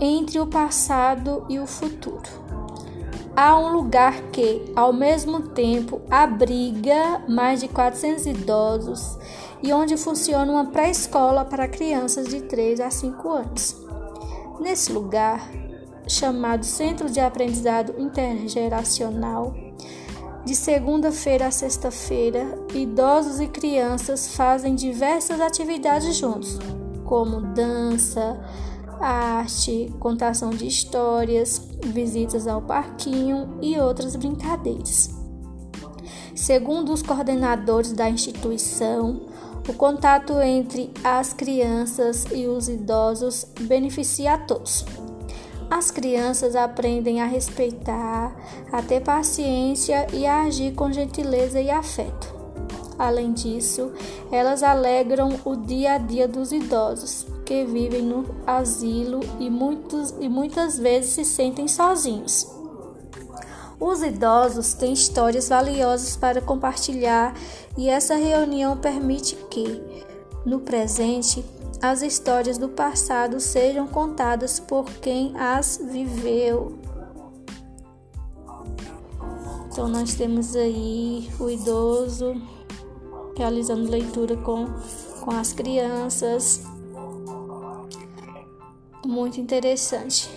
entre o passado e o futuro. Há um lugar que, ao mesmo tempo, abriga mais de 400 idosos e onde funciona uma pré-escola para crianças de 3 a 5 anos. Nesse lugar, chamado Centro de Aprendizado Intergeracional, de segunda-feira a sexta-feira, idosos e crianças fazem diversas atividades juntos, como dança, arte, contação de histórias, visitas ao parquinho e outras brincadeiras. Segundo os coordenadores da instituição, o contato entre as crianças e os idosos beneficia a todos. As crianças aprendem a respeitar, a ter paciência e a agir com gentileza e afeto. Além disso, elas alegram o dia a dia dos idosos que vivem no asilo e, muitos, e muitas vezes se sentem sozinhos. Os idosos têm histórias valiosas para compartilhar e essa reunião permite que, no presente, as histórias do passado sejam contadas por quem as viveu. Então, nós temos aí o idoso realizando leitura com, com as crianças. Muito interessante.